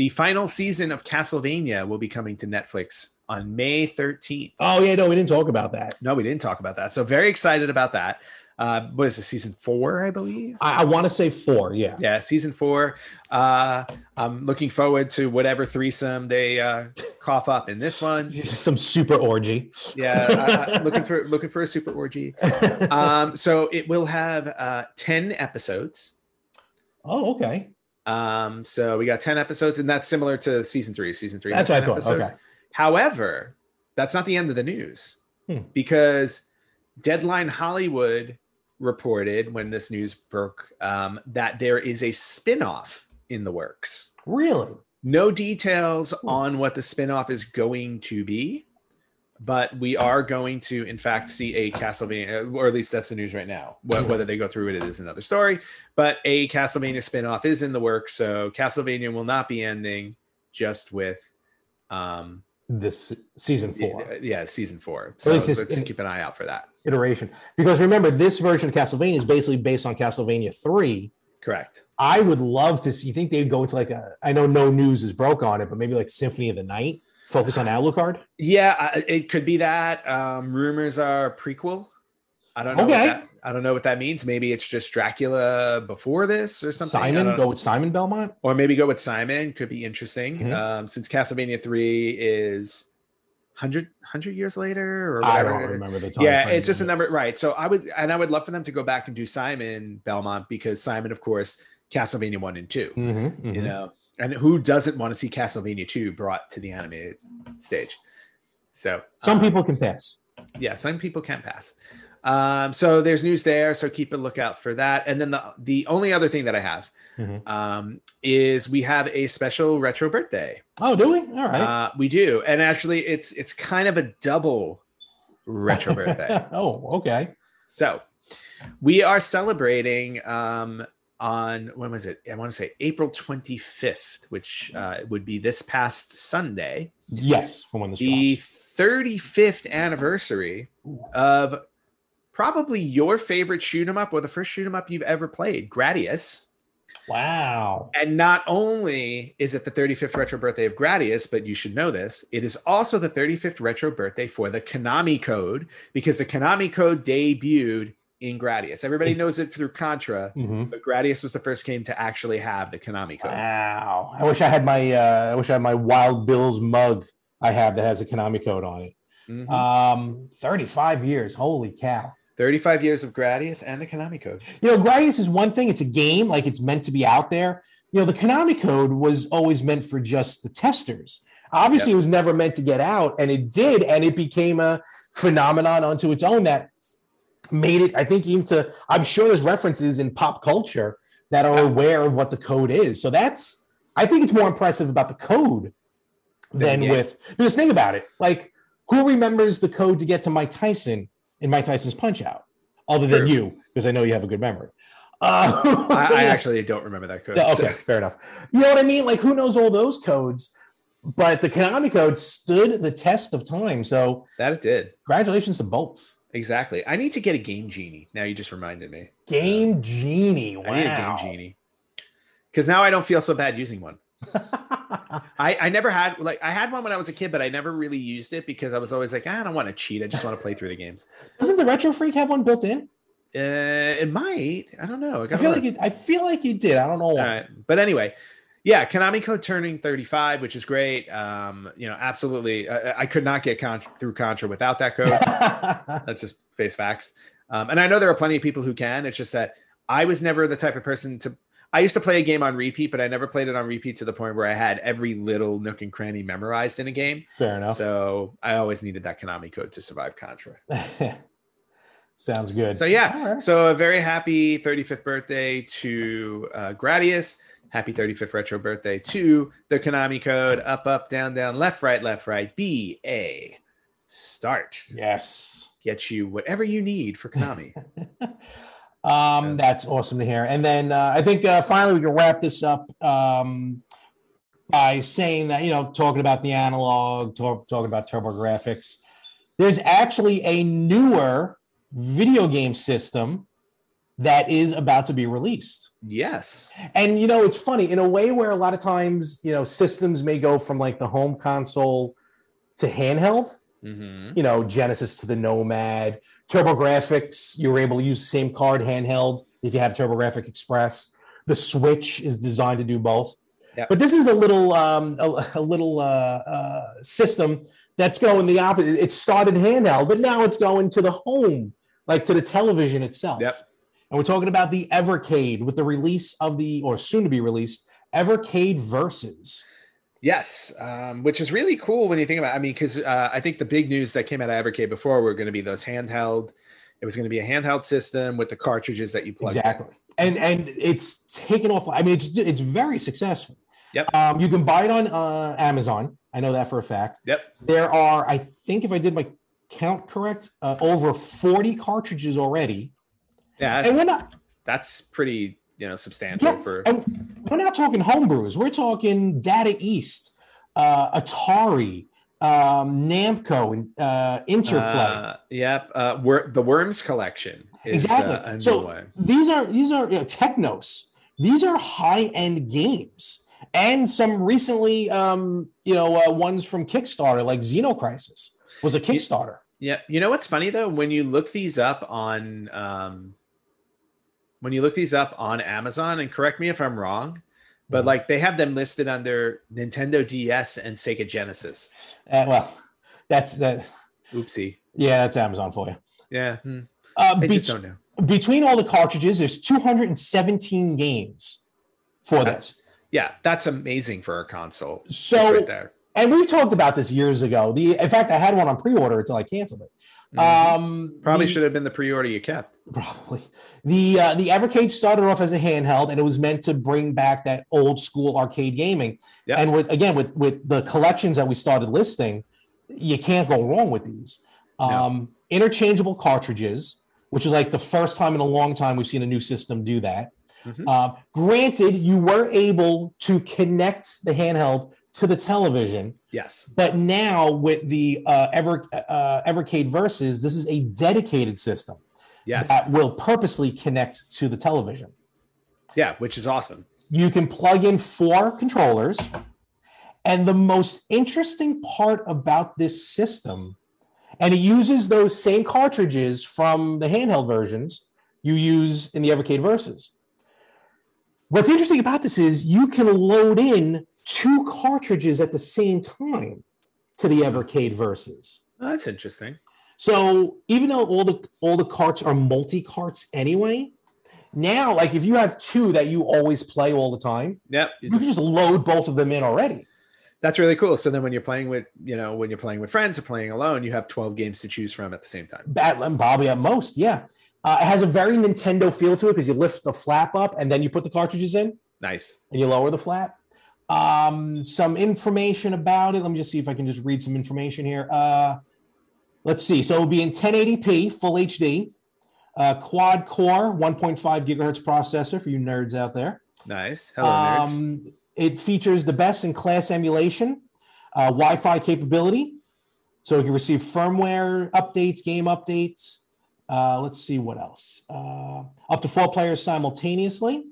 the final season of Castlevania will be coming to Netflix on May 13th. Oh yeah, no, we didn't talk about that. No, we didn't talk about that. So very excited about that uh, what is the season four, I believe? I, I want to say four. Yeah. Yeah. Season four. Uh, I'm looking forward to whatever threesome they uh, cough up in this one. Some super orgy. Yeah. I, looking for, looking for a super orgy. Um, so it will have uh, 10 episodes. Oh, okay. Um, so we got 10 episodes and that's similar to season three, season three. That's what I thought. Episode. Okay. However, that's not the end of the news hmm. because Deadline Hollywood reported when this news broke um, that there is a spin-off in the works. Really? No details on what the spin-off is going to be, but we are going to, in fact, see a Castlevania, or at least that's the news right now. Whether they go through it, it is another story. But a Castlevania spin-off is in the works, so Castlevania will not be ending just with um, this season four. Yeah, season four. So let's in, keep an eye out for that iteration. Because remember, this version of Castlevania is basically based on Castlevania three. Correct. I would love to see. You think they'd go into like a? I know no news is broke on it, but maybe like Symphony of the Night. Focus on Alucard. Yeah, it could be that. Um, rumors are prequel. I don't know. Okay. That, I don't know what that means. Maybe it's just Dracula before this or something. Simon, go with Simon Belmont, or maybe go with Simon. Could be interesting. Mm-hmm. Um, since Castlevania Three is 100, 100 years later, or whatever. I don't remember the time. Yeah, it's just a number, right? So I would, and I would love for them to go back and do Simon Belmont because Simon, of course, Castlevania One and 2 mm-hmm, mm-hmm. You know, and who doesn't want to see Castlevania Two brought to the animated stage? So some um, people can pass. Yeah, some people can pass. Um, so there's news there, so keep a lookout for that. And then the the only other thing that I have mm-hmm. um, is we have a special retro birthday. Oh, do we? All right, uh, we do, and actually, it's it's kind of a double retro birthday. oh, okay. So we are celebrating um, on when was it? I want to say April 25th, which uh, would be this past Sunday. Yes, from when this the drops. 35th anniversary of probably your favorite shoot 'em up or the first shoot 'em up you've ever played, Gradius. Wow. And not only is it the 35th retro birthday of Gradius, but you should know this, it is also the 35th retro birthday for the Konami code because the Konami code debuted in Gradius. Everybody knows it through Contra, mm-hmm. but Gradius was the first game to actually have the Konami code. Wow. I wish I had my uh, I wish I had my Wild Bills mug I have that has a Konami code on it. Mm-hmm. Um 35 years. Holy cow. 35 years of Gradius and the Konami code. You know, Gradius is one thing, it's a game, like it's meant to be out there. You know, the Konami code was always meant for just the testers. Obviously, yep. it was never meant to get out, and it did, and it became a phenomenon unto its own that made it, I think, even to, I'm sure there's references in pop culture that are aware of what the code is. So that's, I think it's more impressive about the code than yeah. with, because think about it. Like, who remembers the code to get to Mike Tyson in Mike Tyson's Punch Out, other than you, because I know you have a good memory. Uh, I, I, actually don't remember that code. Okay, so. fair enough. You know what I mean? Like, who knows all those codes? But the Konami code stood the test of time. So that it did. Congratulations to both. Exactly. I need to get a Game Genie. Now you just reminded me. Game Genie. Wow. I need a Game Genie. Because now I don't feel so bad using one. I, I never had like I had one when I was a kid, but I never really used it because I was always like, ah, I don't want to cheat. I just want to play through the games. Doesn't the Retro Freak have one built in? Uh, it might. I don't know. I, I feel like it, I feel like it did. I don't know why. But anyway, yeah, Konami Code turning 35, which is great. Um, you know, absolutely. I, I could not get con- through Contra without that code. That's just face facts. Um, and I know there are plenty of people who can. It's just that I was never the type of person to I used to play a game on repeat, but I never played it on repeat to the point where I had every little nook and cranny memorized in a game. Fair enough. So I always needed that Konami code to survive Contra. Sounds good. So yeah, right. so a very happy 35th birthday to uh, Gradius. Happy 35th retro birthday to the Konami code. Up, up, down, down, left, right, left, right. B A start. Yes. Get you whatever you need for Konami. Um, that's awesome to hear. And then uh, I think uh, finally we can wrap this up um, by saying that, you know, talking about the Analogue, talk, talking about TurboGrafx, There's actually a newer video game system that is about to be released. Yes. And, you know, it's funny in a way where a lot of times, you know, systems may go from like the home console to handheld. Mm-hmm. You know, Genesis to the Nomad, TurboGrafx. You were able to use the same card handheld if you have TurboGrafx Express. The Switch is designed to do both. Yep. But this is a little um, a, a little uh, uh, system that's going the opposite. It started handheld, but now it's going to the home, like to the television itself. Yep. And we're talking about the Evercade with the release of the, or soon to be released, Evercade Versus. Yes, um, which is really cool when you think about. It. I mean, because uh, I think the big news that came out of Evercade before were going to be those handheld. It was going to be a handheld system with the cartridges that you plug. Exactly, in. and and it's taken off. I mean, it's it's very successful. Yep. Um, you can buy it on uh, Amazon. I know that for a fact. Yep. There are, I think, if I did my count correct, uh, over forty cartridges already. Yeah, and we're not. That's pretty you know substantial yeah, for. we're not talking homebrews. We're talking Data East, uh, Atari, um, Namco, and uh, Interplay. Uh, yep, uh, the Worms collection. Is, exactly. Uh, so these are these are you know, Technos. These are high end games, and some recently, um, you know, uh, ones from Kickstarter, like Xenocrisis, was a Kickstarter. Yeah, you know what's funny though? When you look these up on um, when you look these up on Amazon, and correct me if I'm wrong, but mm-hmm. like they have them listed under Nintendo DS and Sega Genesis. Uh, well, that's that. Oopsie. Yeah, that's Amazon for you. Yeah. Hmm. Uh, be- don't know. Between all the cartridges, there's 217 games for that's, this. Yeah, that's amazing for a console. So, right there. And we've talked about this years ago. The in fact, I had one on pre-order until I canceled it. Mm-hmm. Um, probably the, should have been the pre-order you kept. Probably the uh, the Evercade started off as a handheld, and it was meant to bring back that old school arcade gaming. Yep. And with again with with the collections that we started listing, you can't go wrong with these. Um, no. Interchangeable cartridges, which is like the first time in a long time we've seen a new system do that. Mm-hmm. Uh, granted, you were able to connect the handheld to the television. Yes. But now with the uh, Ever uh, Evercade Versus, this is a dedicated system. Yes. That will purposely connect to the television. Yeah, which is awesome. You can plug in four controllers. And the most interesting part about this system, and it uses those same cartridges from the handheld versions you use in the Evercade Versus. What's interesting about this is you can load in two cartridges at the same time to the Evercade Versus. Oh, that's interesting. So even though all the all the carts are multi carts anyway, now like if you have two that you always play all the time, yep, you, you just, just load both of them in already. That's really cool. So then when you're playing with, you know, when you're playing with friends or playing alone, you have 12 games to choose from at the same time. Batman Bobby at most, yeah. Uh, it has a very Nintendo feel to it because you lift the flap up and then you put the cartridges in. Nice. And you lower the flap. Um, some information about it. Let me just see if I can just read some information here. Uh, let's see. So it'll be in 1080p, full HD, uh, quad core, 1.5 gigahertz processor for you nerds out there. Nice. Hello, nerds. Um, it features the best in class emulation, uh, Wi Fi capability. So you can receive firmware updates, game updates. Uh, let's see what else. Uh, up to four players simultaneously.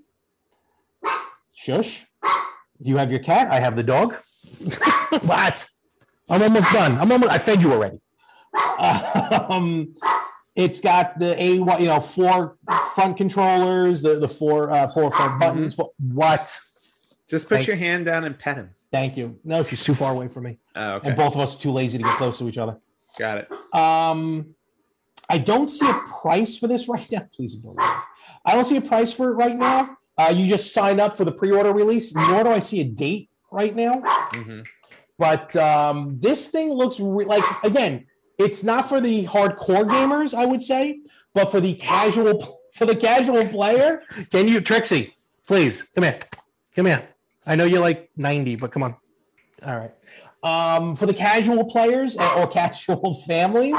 Shush. You have your cat. I have the dog. what? I'm almost done. I'm almost. I fed you already. Um, it's got the a you know four front controllers, the the four uh, four front buttons. Mm-hmm. what? Just put Thank your hand down and pet him. Thank you. No, she's too far away from me. Oh, okay. And both of us are too lazy to get close to each other. Got it. Um, I don't see a price for this right now. Please ignore me. I don't see a price for it right now. Uh, you just sign up for the pre-order release. Nor do I see a date right now. Mm-hmm. But um, this thing looks re- like again, it's not for the hardcore gamers, I would say, but for the casual for the casual player. Can you, Trixie? Please come here. Come here. I know you're like 90, but come on. All right. Um, for the casual players or casual families,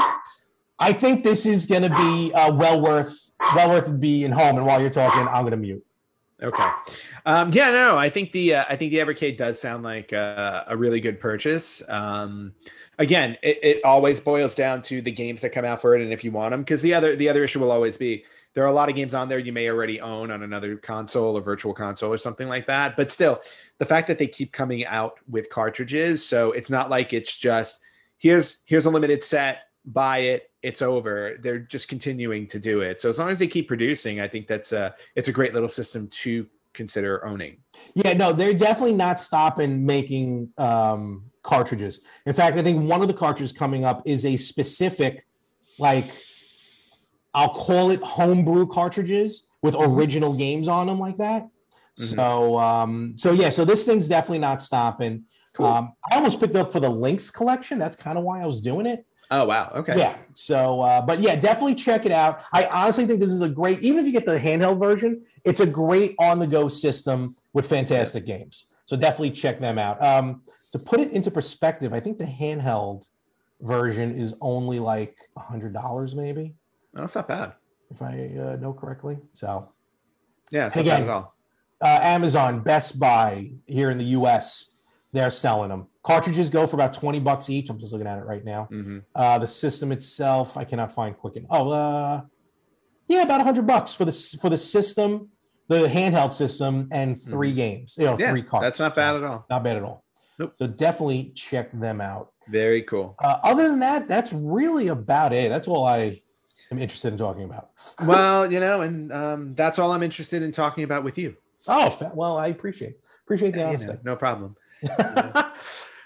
I think this is going to be uh, well worth well worth being home. And while you're talking, I'm going to mute. Okay. Um, yeah, no, I think the uh, I think the Evercade does sound like uh, a really good purchase. Um, again, it, it always boils down to the games that come out for it, and if you want them, because the other the other issue will always be there are a lot of games on there you may already own on another console or virtual console or something like that. But still, the fact that they keep coming out with cartridges, so it's not like it's just here's here's a limited set, buy it, it's over. They're just continuing to do it. So as long as they keep producing, I think that's a it's a great little system to consider owning. Yeah, no, they're definitely not stopping making um, cartridges. In fact, I think one of the cartridges coming up is a specific like I'll call it homebrew cartridges with mm-hmm. original games on them like that. Mm-hmm. So um, so yeah, so this thing's definitely not stopping. Cool. Um, I almost picked up for the Lynx collection. That's kind of why I was doing it. Oh wow. Okay. Yeah. So uh, but yeah, definitely check it out. I honestly think this is a great, even if you get the handheld version, it's a great on-the-go system with fantastic games. So definitely check them out. Um, to put it into perspective, I think the handheld version is only like a hundred dollars, maybe. No, that's not bad. If I uh, know correctly. So, yeah, it's again, at all. Uh, Amazon, Best Buy here in the US, they're selling them. Cartridges go for about 20 bucks each. I'm just looking at it right now. Mm-hmm. Uh, the system itself, I cannot find quick. Oh, uh, yeah, about 100 bucks for the, for the system, the handheld system, and 3 mm-hmm. games. You know, yeah, three cards. That's not bad at all. Not bad at all. Nope. So definitely check them out. Very cool. Uh, other than that, that's really about it. That's all I am interested in talking about. well, you know, and um, that's all I'm interested in talking about with you. Oh, well, I appreciate appreciate the honesty. You know, no problem.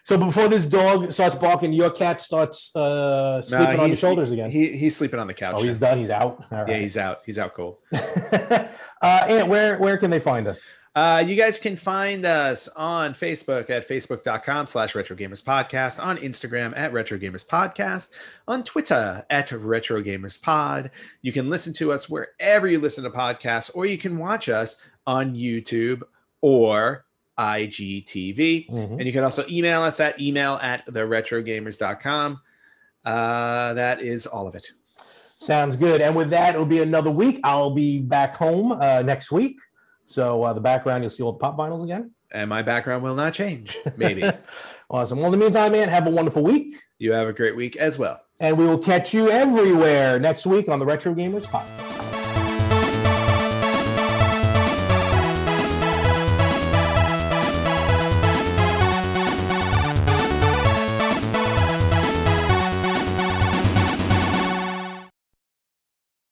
so before this dog starts barking, your cat starts uh, sleeping on your shoulders again. He, he's sleeping on the couch. Oh, he's done. He's out. Yeah, he's out. He's out cold. uh, and where where can they find us? Uh, you guys can find us on Facebook at facebook.com slash retro gamers podcast, on Instagram at retro gamers podcast, on Twitter at retro gamers pod. You can listen to us wherever you listen to podcasts, or you can watch us on YouTube or IGTV. Mm-hmm. And you can also email us at email at the retrogamers.com. Uh, that is all of it. Sounds good. And with that, it'll be another week. I'll be back home uh, next week. So uh, the background, you'll see all the pop vinyls again. And my background will not change. Maybe. awesome. Well, in the meantime, man, have a wonderful week. You have a great week as well. And we will catch you everywhere next week on the Retro Gamers Podcast.